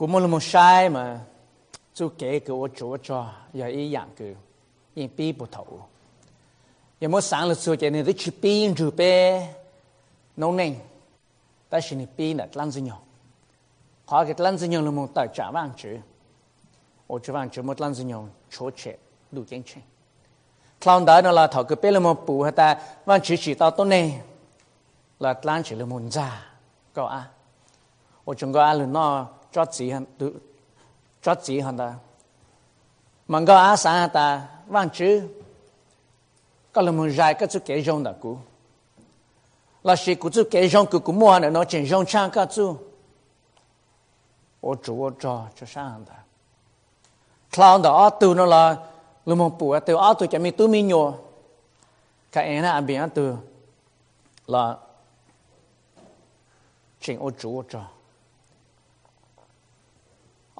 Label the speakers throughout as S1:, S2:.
S1: của một một sai mà chú kể cái ô chúa cho giờ ý dạng cứ yên bi bộ thầu giờ mỗi sáng là sửa chạy nên tới chụp pin chụp pe nông nền ta chỉ ni pin là lăn dư nhau họ cái lăn dư nhau là một tài trả vàng chữ. Ô chữ vàng chữ một lăn dư nhau chúa trẻ đủ kiến chế clown đó nó là thọ cái bê là một bù hay ta? Vàng chữ chỉ tao tốt này là lăn chỉ là một già, có à ô chúng có à là nó cho chỉ hẳn tự cho chỉ hẳn ta mà có à sáng ta vàng chữ có là một dài cái chú kế rong đó cũ là sĩ cú chú kế rong cú cú mua nữa nó chỉ rong trang cái chú ô chủ ô cho cho sáng ta clown đó ở từ nó là lúc một bùa từ ở từ cái mi tu mi nhô cái em là biển từ là chính ô chủ ô cho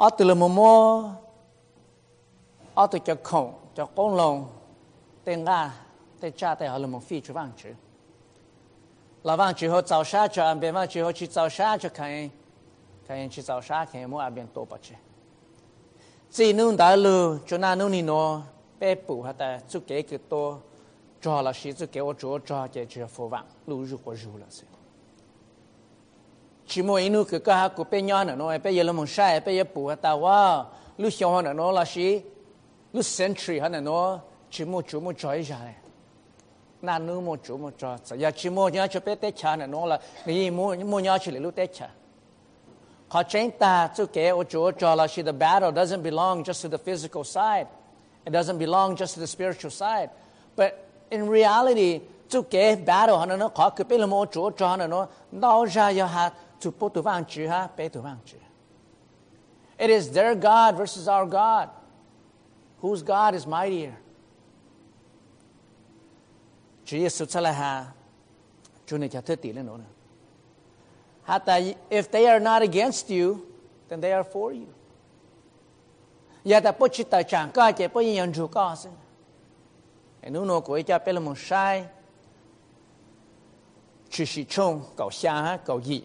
S1: 阿德勒么么，阿德叫空叫恐龙，等下在家带好了么飞去望去，老望子后早上去岸边望之后去早上去看，看人去早上田么那边多不去，再弄大路就那弄你喏，被捕下带就给个多，抓了谁就给我捉抓，就就要复望，路如何如了是。chỉ mua inu cứ có haku pe nhau nữa nói pe giờ là mong sai pe giờ bùa ta wa lúc sau hơn nữa là gì lúc century hơn nữa chỉ mua chỉ mua chơi ra này na nu mua chỉ mua chơi giờ chỉ mua nhau cho pe tết cha nữa nói là người mua mua nhau chỉ là lúc tết cha họ chính ta chú kế ô chú cho là she the battle doesn't belong just to the physical side it doesn't belong just to the spiritual side but in reality chú kế battle hơn nữa họ cứ pe là mua chú cho hơn nữa đâu ra giờ hạt to put to vang chữ ha pe to vang chữ. It is their God versus our God. Whose God is mightier? Chúa Giêsu cho là ha Chúa này cho thứ tỷ lên nữa. Hata if they are not against you, then they are for you. Giờ ta bố trí tài trạng có chạy bố nhận chủ có xin. Nếu nó của cha bé là một sai, chỉ sĩ chung cầu xa cầu gì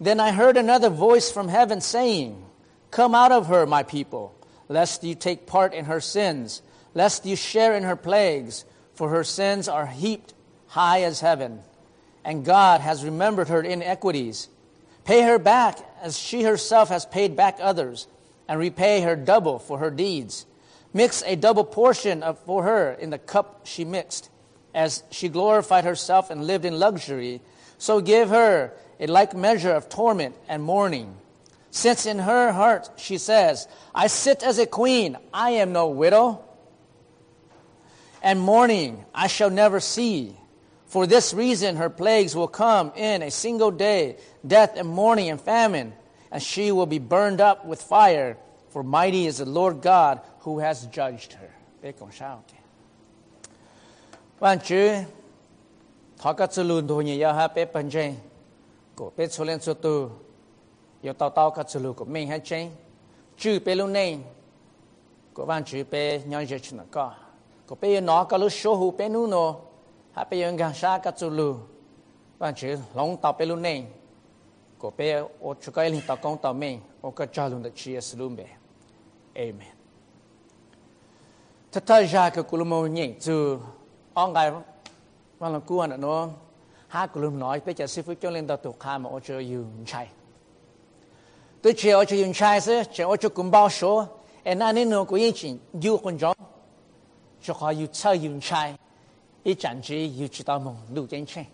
S1: Then I heard another voice from heaven saying, Come out of her, my people, lest you take part in her sins, lest you share in her plagues, for her sins are heaped high as heaven, and God has remembered her iniquities. Pay her back as she herself has paid back others, and repay her double for her deeds. Mix a double portion of, for her in the cup she mixed, as she glorified herself and lived in luxury. So give her a like measure of torment and mourning. Since in her heart she says, I sit as a queen, I am no widow, and mourning I shall never see. For this reason her plagues will come in a single day, death and mourning and famine, and she will be burned up with fire, for mighty is the Lord God who has judged her. ก็เป็นส่วนเล่นส่วนตัวอยู่เตาเตากัดสลูก็ไม่ให้เชงจื้อไปลูกเน่ก็วันจื้อไปย้อนเยชนะก็ก็ไปนอก็ลูกโชหูเปนู่นโนหาไปยังกันชากัดสลูบ้านจื่อหลงเตาไปลูกเน่ก็เปโอชุกไอลิงเตากงเตาเม่โอก็จ้าลุงเดชีสลูเบเอเมนถ้าถ้ายากกุลโมเนี่ยจูอ่องไงว่าเรากวนอะเนาะ 哈個論內，俾隻師傅將領導讀下，我就要唔齊。對住我就要唔齊時，就我就咁包數，誒那你攞個以前要換咗，就可要抽要唔齊，一陣子要知道蒙路正清。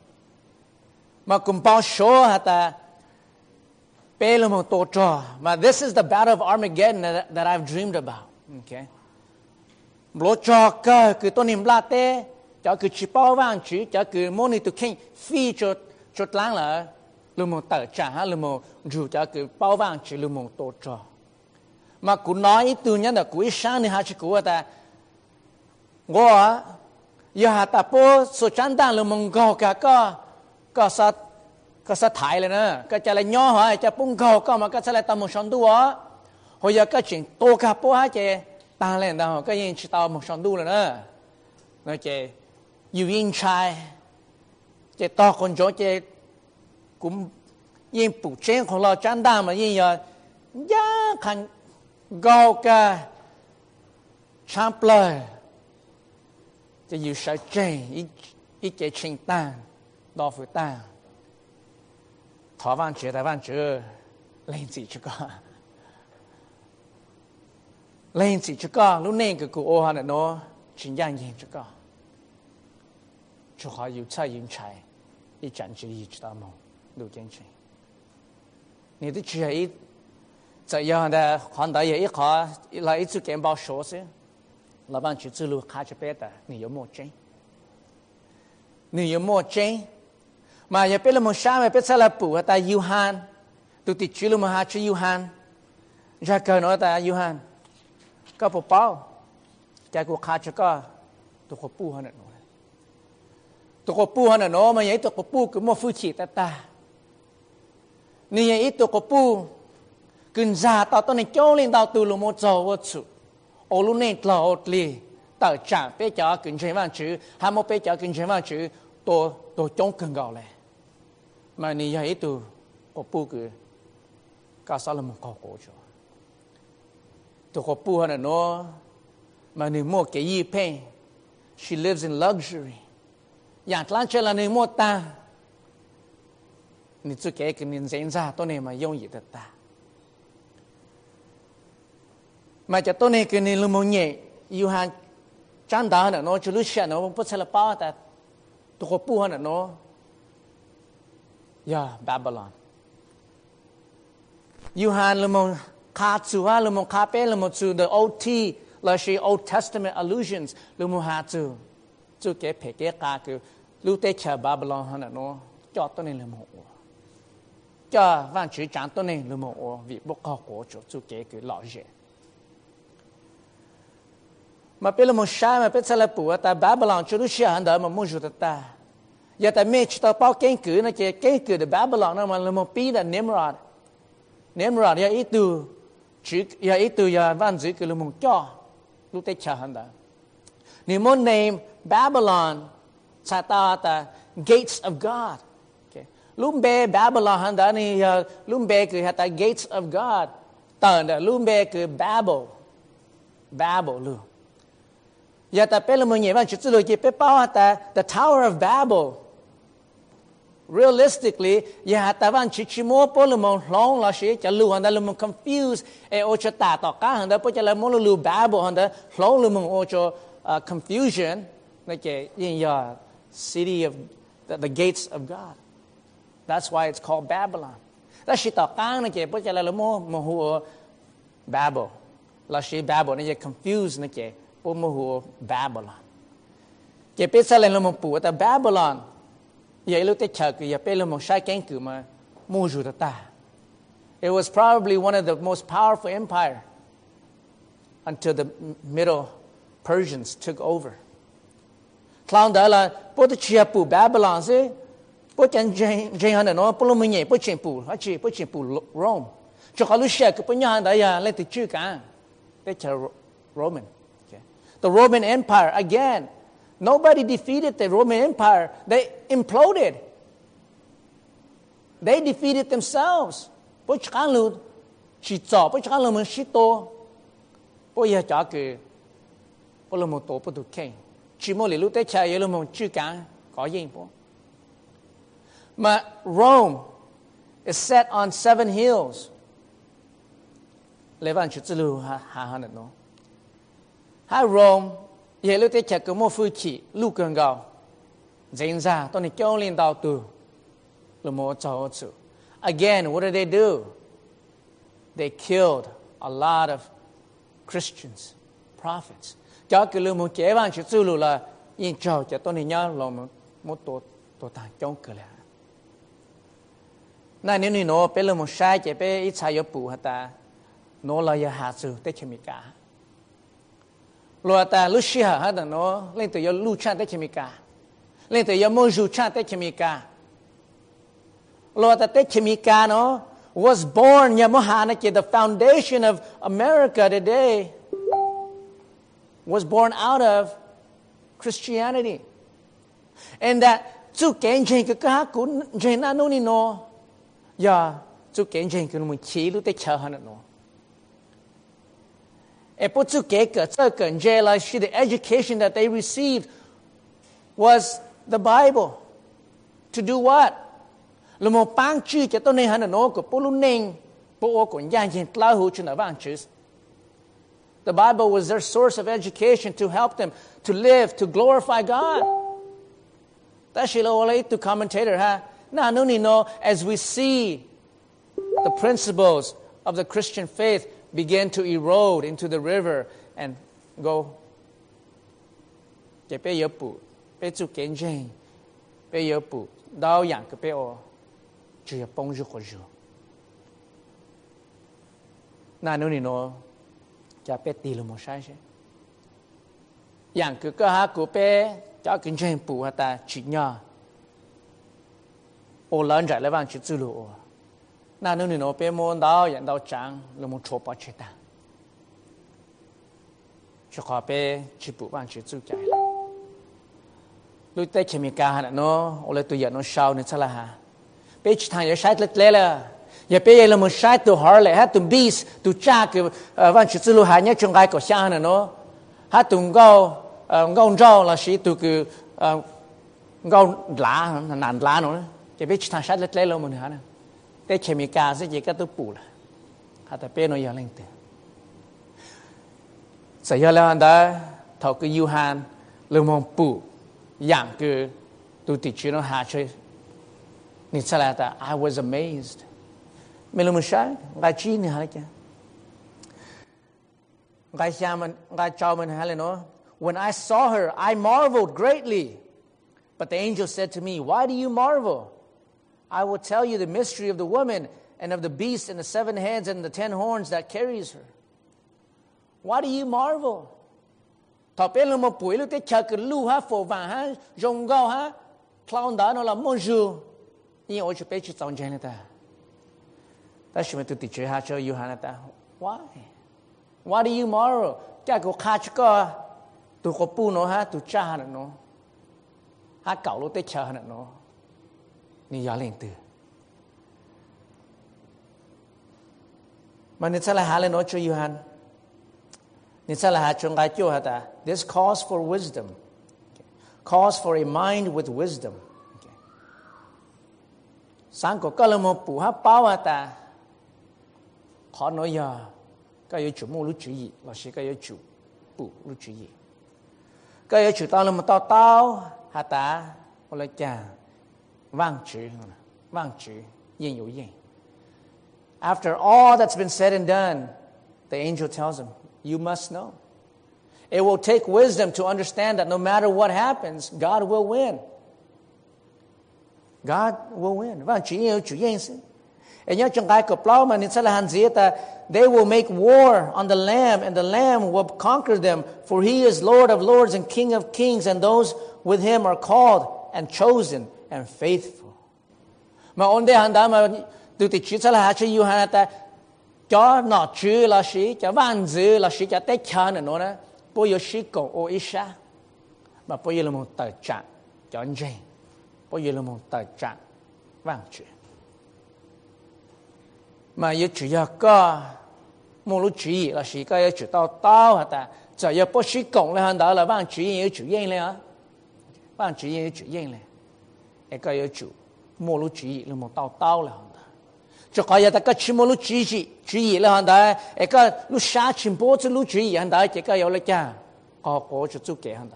S1: mà cùng bao số hata pelo mo toto mà this is the battle of Armageddon that, that I've dreamed about. Okay lo cho cơ cứ tôi niệm la tê. Cho cứ chỉ bao vàng chỉ cho cứ môn này tụi kinh phi cho cho láng là lu một tờ trả ha lu một dù cho cứ bao vàng chỉ lu một tổ trò mà cụ nói ít tu nhân là cụ ít sáng thì hai chỉ cụ ta ngô giờ hà ta po số chán đàn là mong gò cả có có sa có sa thái lên nữa có chả lại nhỏ hả chả bung gò có mà có chả lại tao một sọn đua hồi giờ có chuyện tô cả po hả chè ta lên đó có yên chỉ tao một sọn đua nữa nói chè dù yên trai chế to con chó chế cũng yên phụ trên con lo chán đa mà yên giờ giá khăn gò ca chán plơ chế dù sợ chế ít chế trình tàn đo phụ tàn thỏa văn chế đại văn chế lên chỉ chứ có lên chỉ chứ có lúc nên cái cụ ô hà nó, chính dạng gì chứ có 就好有蔡英才一盏之一直到梦？刘建成，你的职业一银样的？黄导演一好，一来一次电报说噻，老板去走路开始别的，你有墨镜，你有墨镜，嘛也别那么傻嘛，别再来补啊！但有汗，都得去了嘛，还去有汗，然后呢，但有汗，搞不包，结果开始个，都和补上了。 ตกปูฮันนอมาใหญ่ตกปูคือมอฟูจิตาตานี่ใหญ่ตกปูกินซาตาตอนนี้โจลินดาวตูลโมจอวสุโอลุเนตลอดลีตาจางเปจากินเชวันชื่อฮามอเปจากินเชวันชื่อตัวตัวจงกันเก่าเลยมานี่ใหญ่ตัวกปูคือกาซาลมุกโกจตัวกปูฮันนอมานี่มอเกยีเพ่ She lives in luxury. Nhà lan chơi là ni mua ta ni chú cái cái ni diễn ra tôi này mà dùng gì ta mà cho tôi này cái này là một nhẹ yêu hàng trang đá nữa nó chú lúc xe nó bất sẽ là bao ta tôi có bu hơn nó yeah Babylon yêu hàng là một khá chú ha là một khá bé là một chú the OT là she Old Testament allusions là một hạt chú chú cái phải cái cả cái lưu tế chờ Babylon hơn nó cho tôi nên là một cho văn chữ trang tôi nên là một vì bốc khó của cho chú kế cái lọ dễ mà bây giờ một sai mà bây giờ là bùa ta Babylon cho lúc xưa hắn đó mà mua chút ta giờ ta mê chỉ ta bao kiến cử nó chỉ kiến cử de Babylon nó mà là một bí là Nimrod Nimrod giờ ít tu chỉ giờ ít tu giờ văn chữ cứ là một cho lúc tết chờ hắn đó nếu muốn name Babylon sa ta ta gates of God. Okay. Lumbe Babylon handa ni uh, lumbe ku hata gates of God. ta Tanda lumbe ku Babel. Babel lu. Ya ta pele mo nye ban chitsu lu ki pe pa ta the Tower of Babel. Realistically, ya ta van chichimo po lu mo long la shi cha lu handa lu mo confuse e o cha ta to ka handa po cha la mo lu Babel handa long lu mo o cho ờ, confusion. Nake yin ya city of the, the gates of God that's why it's called Babylon này cái bây giờ là một một Babel Babel confused pumuhu Babylon. Sa mo ta Babylon. Ye lo te cha ke ye pe lo mo sha ken ku ma mu. It was probably one of the most powerful empire until the Middle Persians took over. Clown da la po te chia pu Babylon po chen chen chen han no po lo mo nye po chen pu ha chi po chen pu Rome. Cho ka lu sha ke po nya da ya le te chu ka. Te cha Roman. The Roman Empire, again, nobody defeated the Roman Empire. They imploded. They defeated themselves. Bố chán lưu chỉ cho bố chán lưu mình chỉ to. Bố giờ cho cái bố lưu một tổ bố tụ khen. Mà Rome is set on seven hills. Chữ lưu hà hà hà nó. hai Rome ye lu te cha ko mo fu chi lu gần gao diễn ra tôi này kêu lên đào từ. Lu mo chao chu again what did they do? They killed a lot of Christians prophets cho cái lương một chế bằng chữ sư lù là yên trâu cho tôi nên nhớ là một tổ tổ tàng chống cửa là nãy nếu như nó bé lương một sai chế bé ít sai yếu bù hả ta nó là yếu hạ sư tế chế mì cả lùa ta lúc xí hả hả nó lên từ yếu lưu trang tế chế mì cả lên từ yếu mô dù trang tế chế mì cả lùa ta tế chế mì cả nó was born, Yamaha, the foundation of America today. Was born out of Christianity. And that cái cá cũng trên anh nô ni nó ya chú kén trên cái mình chỉ lúc tới chờ hắn nó e po chú kén cái 这个 J like she the education that they received was the Bible. To do what? Là một bang chữ cho tôi nên hắn nó của bố lúc nên bố của nhà trên lao hữu trên ở bang chữ The Bible was their source of education to help them to live, to glorify God. That's Shiloh to commentator, huh? Now, no, no, as we see the principles of the Christian faith begin to erode into the river and go. จะไปตีลมใช่ใช่อย่างคือก็หากูไปจะกินเช่นปูฮะแต่ชิญาโอหลังจากเรื่องชิจูลูนั่นนู่นนี่โนไปมองดาวอย่างดาวจังลมชอบไปอชิตาจะขอไปชิบุบ้านชิจูใจลูกเต้เขมีการนะเนาะโอ้เลยตุย่าน้องชาวเนี่ซะละฮะไปชิทางย่าใช้เล็ดเลย 也别了么晒都好嘞，还都比都加个呃，万事之路还要种爱个香呢喏，还都搞呃搞照了是都个呃搞拉难拉喏，也别其他晒了来了么呢哈呢，但前面家是这个都补了，还得别弄要领的，只要了的头个有限，了么补，养个都地区弄下去，你再来的，I was amazed。Mình ngay chào mình hả lên nó When I saw her, I marveled greatly. But the angel said to me, Why do you marvel? I will tell you the mystery of the woman and of the beast and the seven heads and the ten horns that carries her. Why do you marvel? Lúc cái chờ cái lưu ha phổ vàng ha rong gao ha clown nó là bonjour. Nhưng ở chỗ bên chỉ trong chân ta. Tự chơi ha cho you ha ta. Why? Why do you marvel? Tôi có bu nó ha tôi cha nó ha tới chờ nó ni ya lên từ mà ni sẽ hà lên nói cho Johan ni sẽ hà cho ngay cho hà ta this calls for wisdom. Calls for a mind with wisdom. là một ha bao hà ta ya cái yêu chủ mưu lúc chủ ý là sĩ cái yêu chủ bù lúc chủ ý cái yêu chủ tao là một tao tao hà ta hoặc là chàng vang chữ vang chữ yin yu yin after all that's been said and done the angel tells him you must know. It will take wisdom to understand that no matter what happens god will win. God will win. vang chữ yin chữ yin sin and plau mà nên sẽ là hành they will make war on the lamb and the lamb will conquer them for he is lord of lords and king of kings and those with him are called and chosen and faithful. Mà ổn đây hành đó mà từ từ chữ là cho ta chữ là sĩ cho văn 字 là sĩ cho tết chân nữa nè bây giờ sĩ cổ ô ít sa mà bây giờ là một tờ trạng cho anh Jane bây giờ là một tờ trạng 咪要住一个冇路主意啦，时间要住到刀啊，但就要不许讲咧，到啦，帮主意要住应咧啊，帮主意要住应咧，一个要住冇路主意，你冇到到啦。就可以大个全部都注意注意了，兄弟，一个你下全部子都注意，兄弟，这个有了讲，个个就做给兄弟。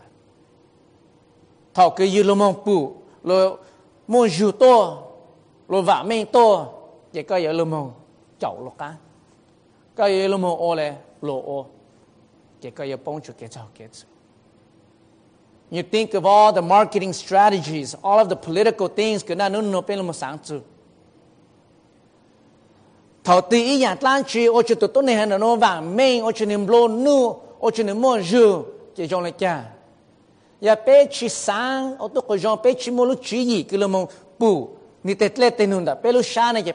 S1: 头个月那么布，那么肉多，那么面多，这个有那么走落噶，家嘢都冇餓咧，落餓，嘅家嘢幫助嘅就嘅。You think of all the marketing strategies, all of the political things cái nào nó bên một sáng chứ. Thảo tí ý nhà lan chi ô chú tụt tốt này hẳn nó vàng mênh ô chú niềm lô nu ô chú niềm mô dư chỉ trong lại chả. Ya bê chi sáng ô tụ cổ dòng bê chi mô lúc chí gì cái lô mông bù ni tết lê tên hùn đã bê lúc này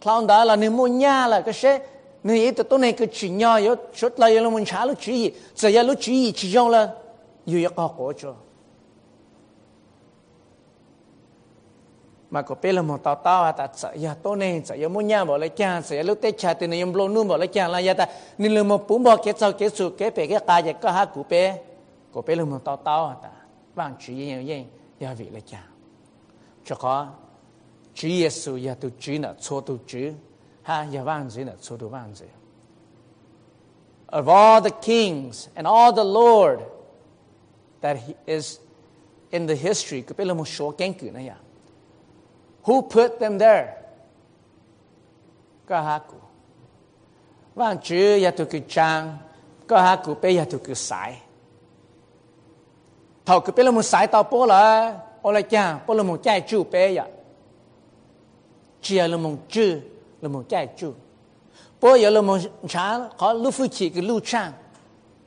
S1: thằng đó là nếu mua nhà là cái sẽ người ấy tôi này cái chuyện nhỏ yếu chút là yếu là muốn trả lúc chuyện giờ yếu lúc chuyện chỉ trong là yếu có có cho. Mà có biết là một tao tao à ta, sợ giờ tôi này, sợ ya muốn nhà bỏ lại cha, sợ lúc tết cha thì này em luôn luôn bỏ lại cha là giờ ta, nên là một bún bỏ cái sau cái sụt cái bể cái cá ya có hai cụ bé. Có biết là một tao tao à ta vang chỉ như vậy, giờ vì lại cha. Cho có chỉ Giêsu ya tu chỉ nè cho tu chỉ ha ya vang chỉ nè cho tu vang chỉ of all the kings and all the Lord that he is in the history có biết là một số kiến cử này ya Who put them there? Kahaku. Vang chữ ya tu cứ trang, kahaku pe ya tu cứ sai. Thầu cứ pe là một sai tao bố là, ô lại, cha, bố là một chai chu bây ya. 只要人们住，人们在住；不要人们长，和路夫妻跟路长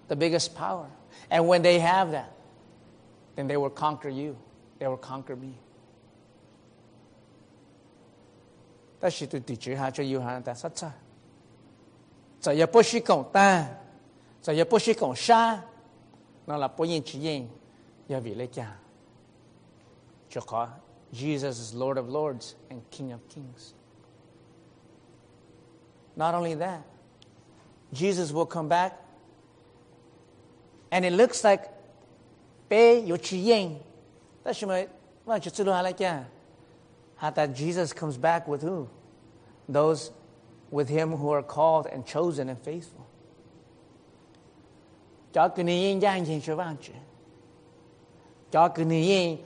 S1: ，the biggest power。And when they have that, then they will conquer you. They will conquer me. 但是都地主哈，就有哈在说这，这也不是共单，这也不是共杀，那了不应之应，要为了讲，就好 Jesus is Lord of Lords and King of Kings. Not only that, Jesus will come back, and it looks like 被有只应，但是咪我就知道下来讲。that Jesus comes back with who? Those with him who are called and chosen and faithful. Cho cái này yên giang gì cho vang chữ. Cho cái này yên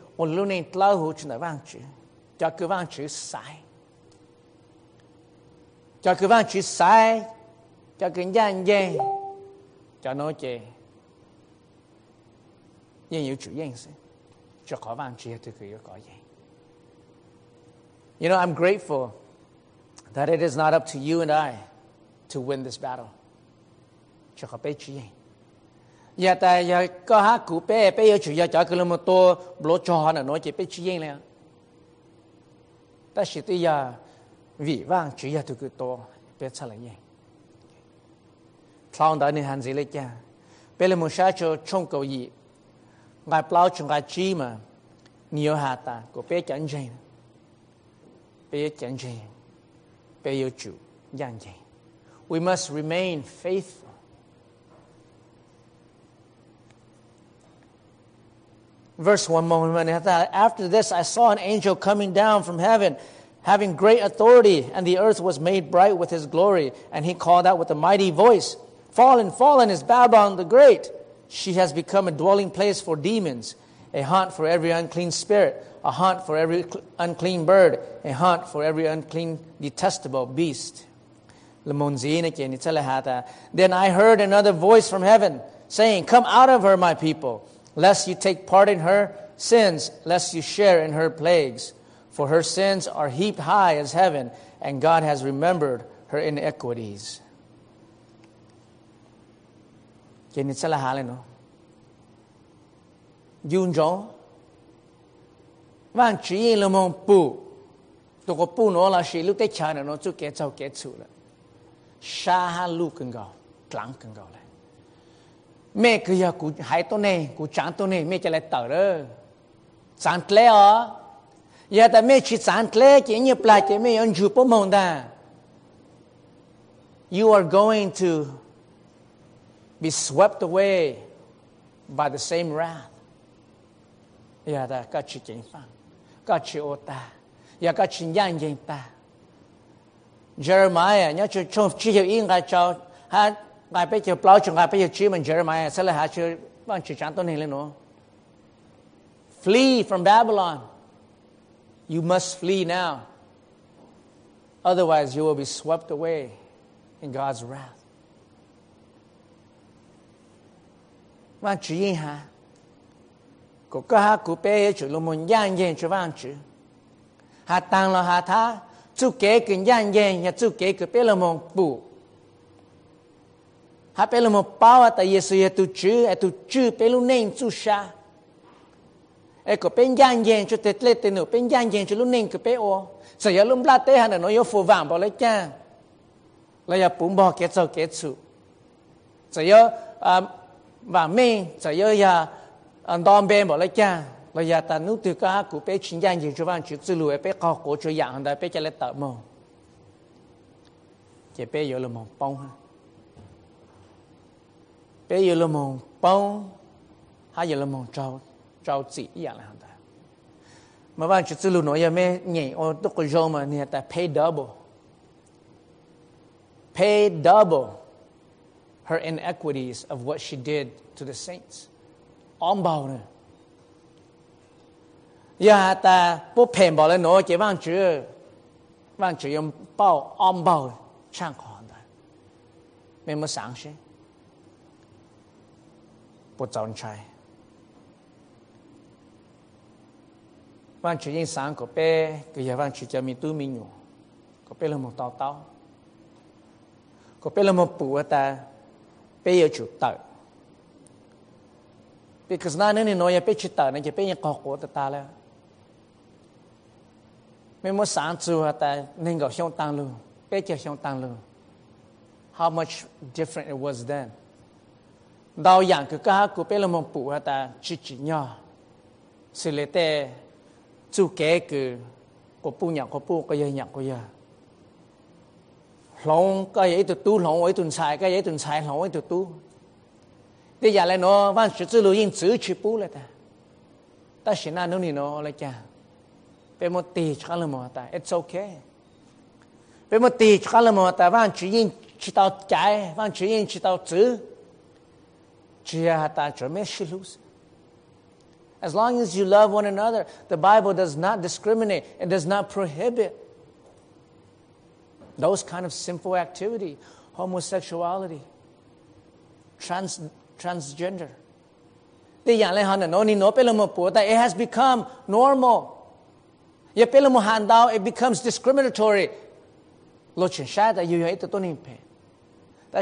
S1: You know, I'm grateful that it is not up to you and I to win this battle. Cho khó bé chỉ Giờ ta giờ có hát cụ bé bé giờ chủ giờ chở cái một tô, bố cho nó nói chỉ bé chỉ yên lên. Ta chỉ tới giờ vì vang chủ giờ tụi cái tô bé sao lại yên. sau đó nên hành gì lấy cha. Bé là một sao cho trong cầu gì. Ngài plau chúng ngài chi mà nhiều hạ ta của bé chẳng chơi. We must remain faithful. Verse 1 moment. After this, I saw an angel coming down from heaven, having great authority, and the earth was made bright with his glory. And he called out with a mighty voice Fallen, fallen is Babylon the Great. She has become a dwelling place for demons, a haunt for every unclean spirit a haunt for every unclean bird, a haunt for every unclean, detestable beast. Then I heard another voice from heaven saying, Come out of her, my people, lest you take part in her sins, lest you share in her plagues. For her sins are heaped high as heaven, and God has remembered her iniquities. Là sa ha lu cần gạo lắng cần gạo lại mẹ cứ giờ cụ hãy tôi này cụ chẳng tôi này mẹ chỉ lại tờ rồi. sáng lẽ à? giờ ta mẹ chỉ sáng lẽ chỉ như lại, chỉ mẹ ăn chụp bom hồn ta. You are going to be swept away by the same wrath. Giờ ta, các chị chính phang các chị ô ta. Giờ các chị nhang dân ta. Jeremiah, nhớ chú cho chỉ hiểu yên cái cho. Ha ngài bây giờ bao cho ngài bây giờ chỉ mình Jeremiah sẽ là hạ chưa bằng chỉ chẳng tôn hình lên nữa flee from Babylon. You must flee now. Otherwise you will be swept away in God's wrath. Mà chỉ ha. Có cái ha cụ bé chủ lúc mình giang giang cho vang chữ ha tăng là ha tha. Chú kế cái giang giang nhà chú kế cái bé là mong bù ha pelo mo pawa ta yesu ye tu chu e tu chu pelo nem tu sha ecco pen yang yen chu te tle te no pen yang yen chu lu nem ke pe o. Sa ya lum bla te han no yo fo vang bo le cha la ya pum bo ke so ke chu sa ya và mình sa ya ya an dom ben bo le cha la ya ta nu tu ka ku pe chin yang yen chu van chu zu lu pe ko ko chu yang han da pe cha le ta mo che pe yo lu mo pong ha Be ye 报，还有了么 pound hay ye lemon chow chow joma 念他 pay double. Pay double her inequities of what she did to the saints. Ombole. Ye hata po pembole noke vanchu. Vanchu ye ombole chanko handa. Me. 不早拆。我最近三个背，跟下饭吃下面都没用。个背了毛倒倒，个背了毛补个蛋，背又旧掉。你可是那年你诺也背旧掉，你叫背个哥哥的打嘞。没么三次啊？但能够上当路，背就上当路。How much different it was then. đau dạng cứ cá của bé là mong bù ta chỉ chỉ nhỏ xử lý tê chú kế cứ của bù nhạc của bù cái gì nhạc của gì lòng cái gì tụt tu lòng ấy tụt sai cái gì tụt sai lòng ấy tụt tu bây giờ lại nó văn chữ chữ lưu yên chữ chữ bù lại ta ta xin ăn nó nè nó lại cha bé một tí chắc là mà ta it's okay bé một tí chắc là mà ta văn chữ yên chỉ tao trái văn chữ yên chỉ tao chữ As long as you love one another, the Bible does not discriminate and does not prohibit those kind of sinful activity, homosexuality, trans transgender. It has become normal. It becomes discriminatory. Lo chen sha da yu to ni pe. Da.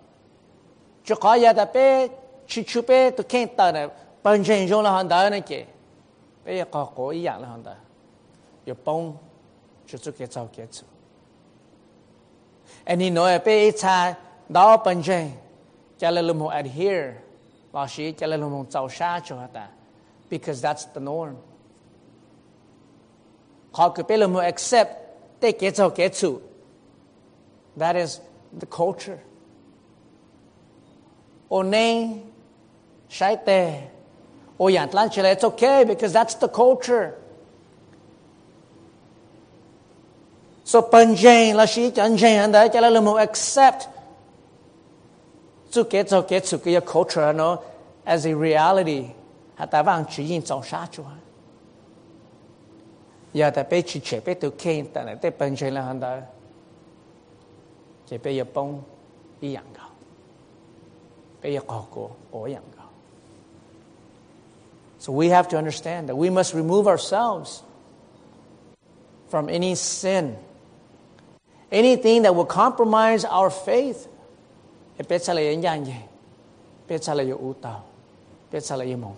S1: Chukaya pe chuchupe to kenta ne panjen jo la handa ne ke. Pe ya ka ko ya la handa. Yo pong ke chao ke chu. Pe cha da panjen chala lu mo adhere. Shi chala lu mo chao sha cho. Because that's the norm. Ka ke pe lu mo accept te ke chao ke chu. That is the culture. Onay, Shaite, oh, Oyantlanchila. It's okay because that's the culture. So Panjain, Lashi, Chanjain, and the tell accept Tsuke, Tsuke, Tsuke, your culture, no, as a reality. Hatavang Chiyin, Zong Shachuan. Ya ta bé chỉ chế bé tự khen ta này tế bên trên là hàng đó chế bé giờ bông so we have to understand that we must remove ourselves from any sin. Anything that will compromise our faith. e pe cha le yen yang ye pe cha le yo u ta pe cha le yo mong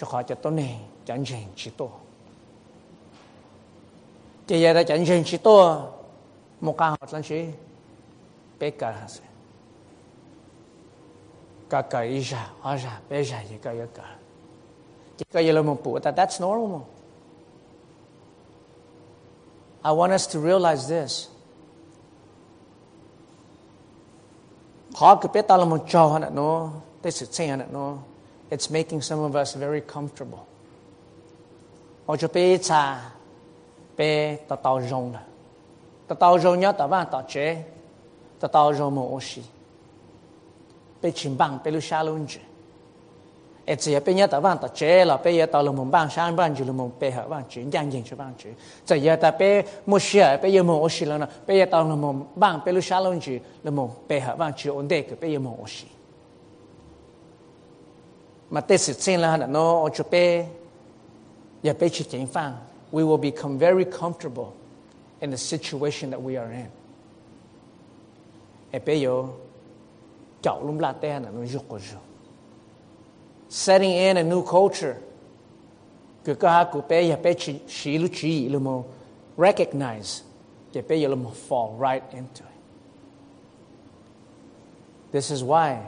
S1: kla cho kha ya ta pe chu remove pe tu ken pe pe ya ko ko na no no một tế bằng chuyện là 4th of July tế lưu holiday là bao nhiêu cơ ta cho họ cho tôi này chẳng chuyện chỉ tôi. Chỉ giờ đã chẳng chuyện chỉ tôi một cái họ làm gì bé cả cả cả ý ra hóa ra bé ra gì cả cả chỉ có gì là một bộ that that's normal. I want us to realize this. khó cái hả nó tới sự hả nó it's making some of us very comfortable. ở chỗ bé cha bé ta tao rong là ta tao rong nhớ ta vang ta chế ta tao rong một ô xí bé chim bang bé lu xa luôn chứ e chỉ bây giờ ta vang ta chế là bây giờ ta là một bang sang bang chỉ là một bây giờ bang chuyển giang dành cho bang chỉ chỉ giờ ta bây một xe bây giờ một xe là nó bây giờ ta là một bang bây giờ sang luôn chỉ là một bây giờ bang chỉ ổn định cái bây giờ một xe mà thế sự trên là nó ở chỗ bây giờ bây chỉ chính phang we will become very comfortable in the situation that we are in e bây giờ chậu lum la là nó rút rồi setting in a new culture. Que ka ku pe ya pe chi shi lu chi lu mo recognize que pe ya lu mo fall right into it. This is why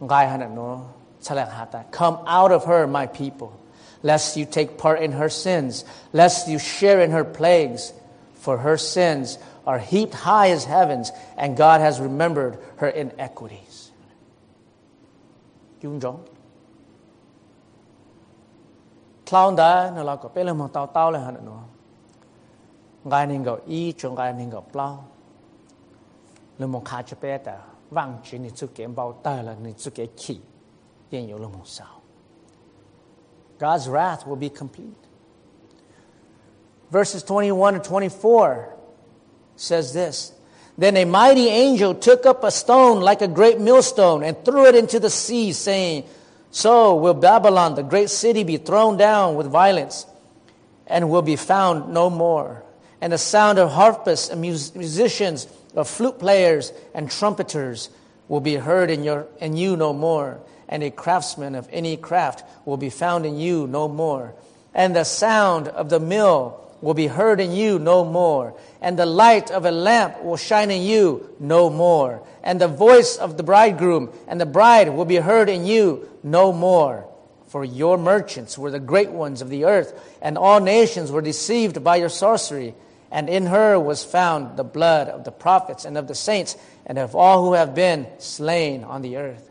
S1: ngai hana no chalak come out of her my people lest you take part in her sins lest you share in her plagues for her sins are heaped high as heavens and God has remembered her inequities. Yung jong. Clown nó là có bé là một tao tao là hẳn nó gai nên gọi y trong gai nên gọi plau. Là một khá cho bé ta. Vang chỉ ni chú kiếm bao ta là ni chú kiếm khí sao God's wrath will be complete. Verses 21 and 24 says this Then a mighty angel took up a stone like a great millstone and threw it into the sea, saying, so will Babylon, the great city, be thrown down with violence and will be found no more. And the sound of harpists and musicians, of flute players and trumpeters will be heard in, your, in you no more. And a craftsman of any craft will be found in you no more. And the sound of the mill will be heard in you no more, and the light of a lamp will shine in you no more, and the voice of the bridegroom and the bride will be heard in you no more. For your merchants were the great ones of the earth, and all nations were deceived by your sorcery. And in her was found the blood of the prophets and of the saints, and of all who have been slain on the earth.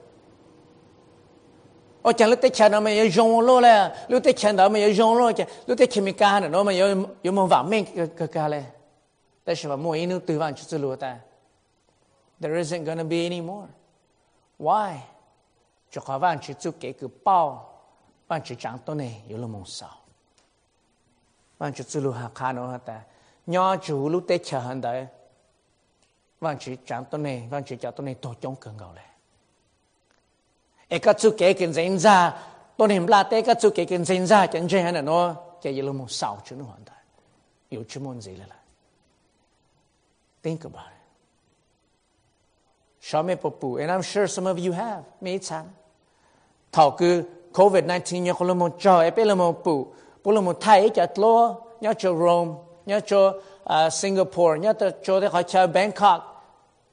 S1: ô chả lúc tết chờ nó mày rong lô là lúc tết chờ nó mày rong lô chả lúc tết chờ mình ca nó mày có có một vạn mình cái ca lên tại sao mua inu từ vạn chút lúa ta? There isn't gonna be any more. Why? Cho khó vạn chút chút cái cứ bao. Vạn chút chẳng tôi này yếu là mong sao vạn chút lúa hạ khá nó ta? Nhỏ chú lúc tết chờ hơn đấy vạn chẳng tôi này vạn chút chẳng tôi này tổ chống cần gạo lên e ka chu ke ken zen za to nem la te ka chu ke ken zen za chen je han no ke ye lo mo sao chu no han da yo chu mon ze la think about it. Shame popu, and i'm sure some of you have. Me chan thao ku covid 19 yo lo mo cho e pe lo mo pu pu lo mo thai cha lo nya cho rome nya cho à, singapore nya cho de kha cha bangkok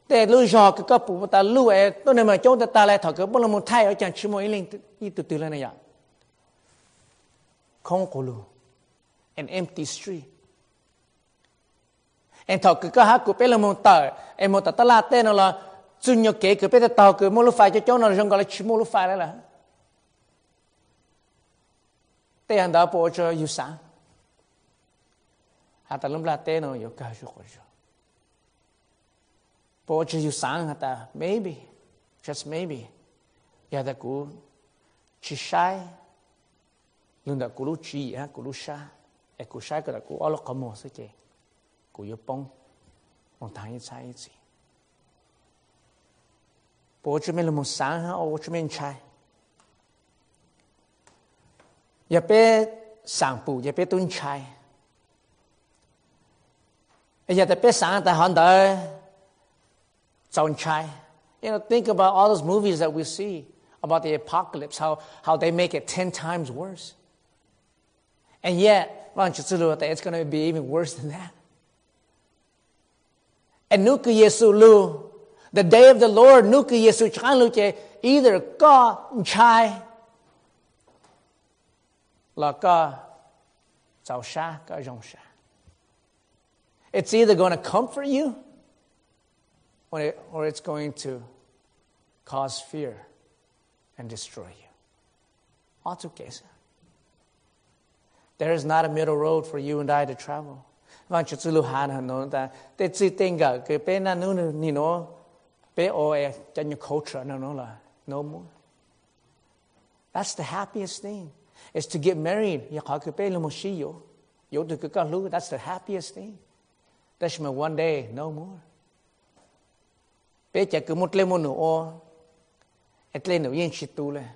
S1: te lu jo ka ka pu ta lu ấy, tôi ne mà chong ta ta lại tho ka bo la thay ở chan chi mo linh i tu tu la na ya không ko lu an empty street. Em thọ cứ cái hát của bé là một tờ em một tờ ta la tên nó là chung nhật kể cứ bé ta tàu cứ mua lúc phải cho cháu nó trong gọi là chỉ mua lúc phải đấy thế anh đã bỏ cho yêu sáng hà ta lúc la tên nó yêu cao cho khỏi rồi Portion you sang hata maybe, just maybe, yada ku chishai, lunda kulu chi ya kulu sha, e ku shai kada ku alo kamo sike, ku yupong, on tangi chai ichi. Portion me lumo sang ha o chu men chai. Ya pe sang pu, ya pe tun chai. E ya te pe sang ta hon da Chai. You know, think about all those movies that we see about the apocalypse, how, how they make it 10 times worse. And yet, it's going to be even worse than that. And nuka yesu lu, the day of the Lord, nuka yesu chan lu either ka chai, la ka zao sha, ka zhong sha. It's either going to comfort you or, it, or it's going to cause fear and destroy you. Altogether. There is not a middle road for you and I to travel. Van chu tsu lu han han no ta tsi tenga ke pe na nu ni no pe o e chan culture no no la no more. That's the happiest thing. Is to get married. Yo. Yo tu ka lu that's the happiest thing. That's my one day no more bé chả cứ một lên một nửa ô et lên nửa yên shit le.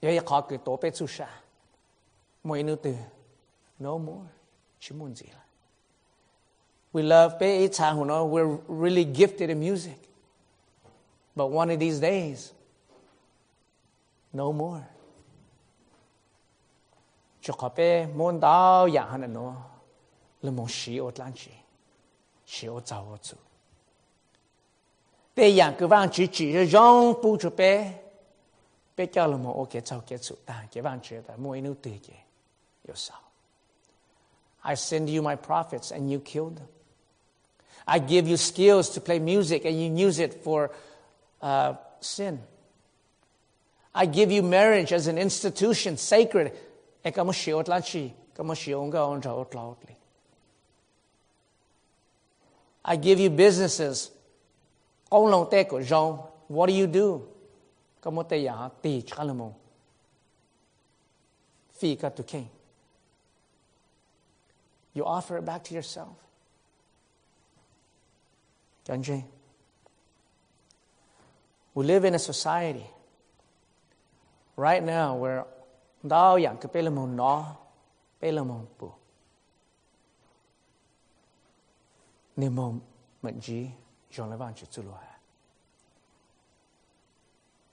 S1: Ya khó cứ tổ bé su sa mỗi nửa từ no more. Gì là we love sang hồ nó we're really gifted in music. But one of these days no more. Cho khó bé muốn đau dạng hơn nó là một sĩ ở lan chỉ sĩ I send you my prophets and you killed them. I give you skills to play music and you use it for uh, sin. I give you marriage as an institution, sacred. I give you businesses ông lòng tê của rong what do you do? có một tay giả tì chả là mong phi cả tu king you offer it back to yourself. John J. We live in a society right now where đau yang cái bê là mong nó bê là mong bù nên mong mệnh j'enlève tu lo ha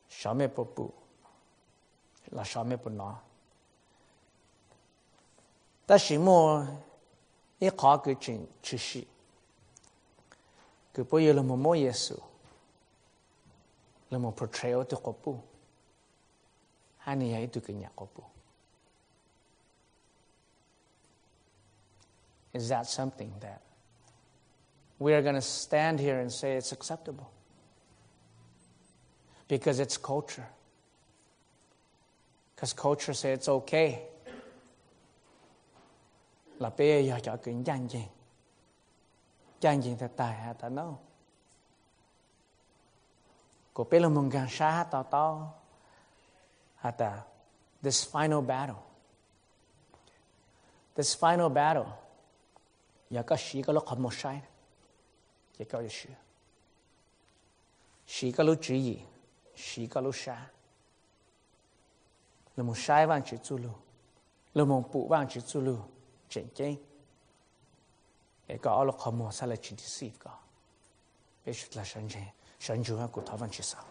S1: shame po pu la shame po na ta shi mo e kha ke chin chi shi ke po ye lo mo mo yesu lo mo portrayo te ko pu hani ya itu ke nya ko pu is that something that we are going to stand here and say it's acceptable because it's culture. Because culture says it's okay. Ta? This final battle. This final battle. 也教耶稣。十个楼之一，十个楼山。那么十万只走路，那么不万只走路，真真。也搞阿拉靠摩萨来去的是一个，也是在深圳，深圳还古他们去啥？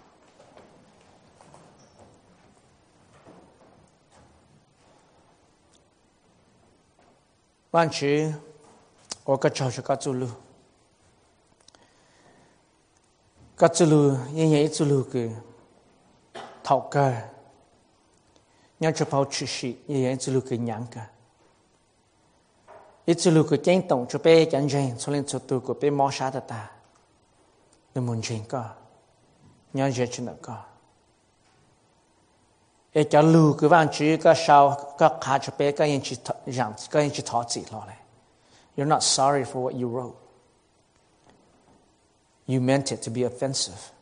S1: 万只，我个找是个走路。个子路，一人一只路个，讨街；两只跑吃食，一人一只路个娘家。一只路个捡动就背捡钱，所然就躲过背磨砂的打。你们真搞，人家就那个。一叫路个往住个烧个跨出背个人去讨，人个人去讨钱落来。You're not sorry for what you wrote. You meant it to be offensive.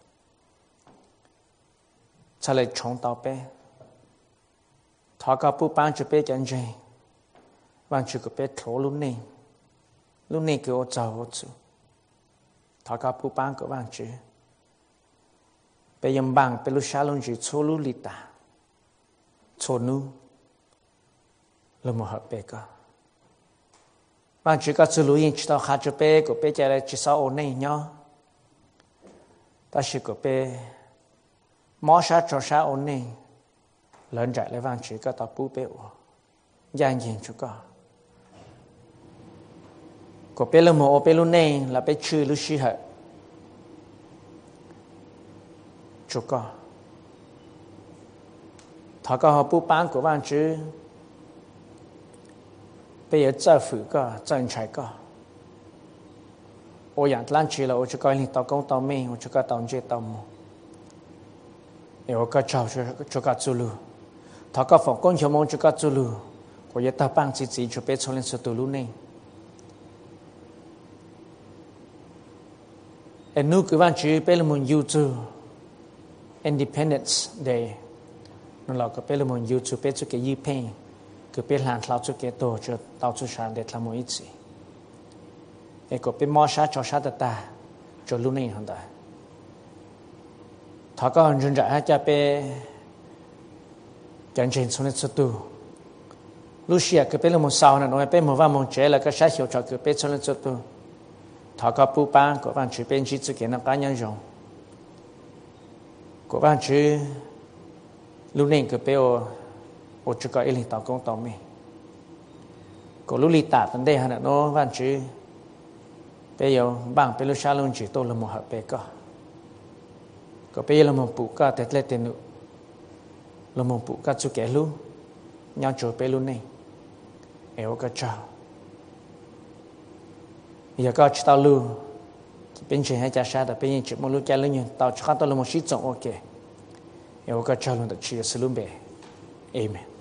S1: Cha lại chống tao bé. Thọ cả bố bán cho bé chân dây. Bạn chú cái bé thổ lúc này. Lúc này cái ô cháu ô chú. Thọ cả bố bán của bạn chú. Bé yếm bằng bé lúc xa lúc chú chô lúc lì ta. Chô nu. Lúc mà hợp bé cả. Bạn chú cả chú lúc yên chú tao khá cho bé của bé chạy lại chú sao ô này nhau ta chỉ có bé mò sa cho sa ổn định lớn chạy lại vang chỉ có tập bút bé ủa gian diện chú có có bé là một bé luôn này là bé chữ lúc xí hệ chú có thọ có họ bút bán của vang chữ bây giờ政府个政策个。 ô yàn lan chỉ là ô chú coi linh tàu công tàu mi ô chú coi tàu chế tàu mù nếu ô coi chào chú coi chú lù thọ coi phòng công chiếu mong chú coi chú lù có yết ta pang chỉ chỉ chú bé cho lên sự tù lù này em nu cứ van chỉ bé là muốn youtube independence day. Nó là cái bé là muốn youtube bé chú cái yipen cứ bé làm thao chú cái tổ chú tao chú sàn để làm một ít gì e ko pe ma sha cho sha ta ta, cho lu nei han da tha ka han jun ja ha cha pe chan chen sun su tu. Lu shia ke pe lo mo sa na no pe mo va mo che la ka sha hio cho ke pe chen su tu. Tha ka pu pa ko van chi pen chi zu ke na ka nyan jong ko van chi lu nei ke pe o o chu ka ele ta kong ta mi. Ko lu li ta tan de han no van chi bây giờ bang bây giờ sao luôn chỉ tôi là một hợp bề có có bây giờ là một bộ cơ tết lệ tiền nữa là một bộ cơ chú kẻ luôn nhau chỗ bây luôn này eo có chào giờ có chỉ tao luôn bên trên hai cha sa đã bên trên một lúc cha luôn nhưng tao chắc tao là một sĩ trọng ok eo có chào luôn được chia sẻ luôn bề amen.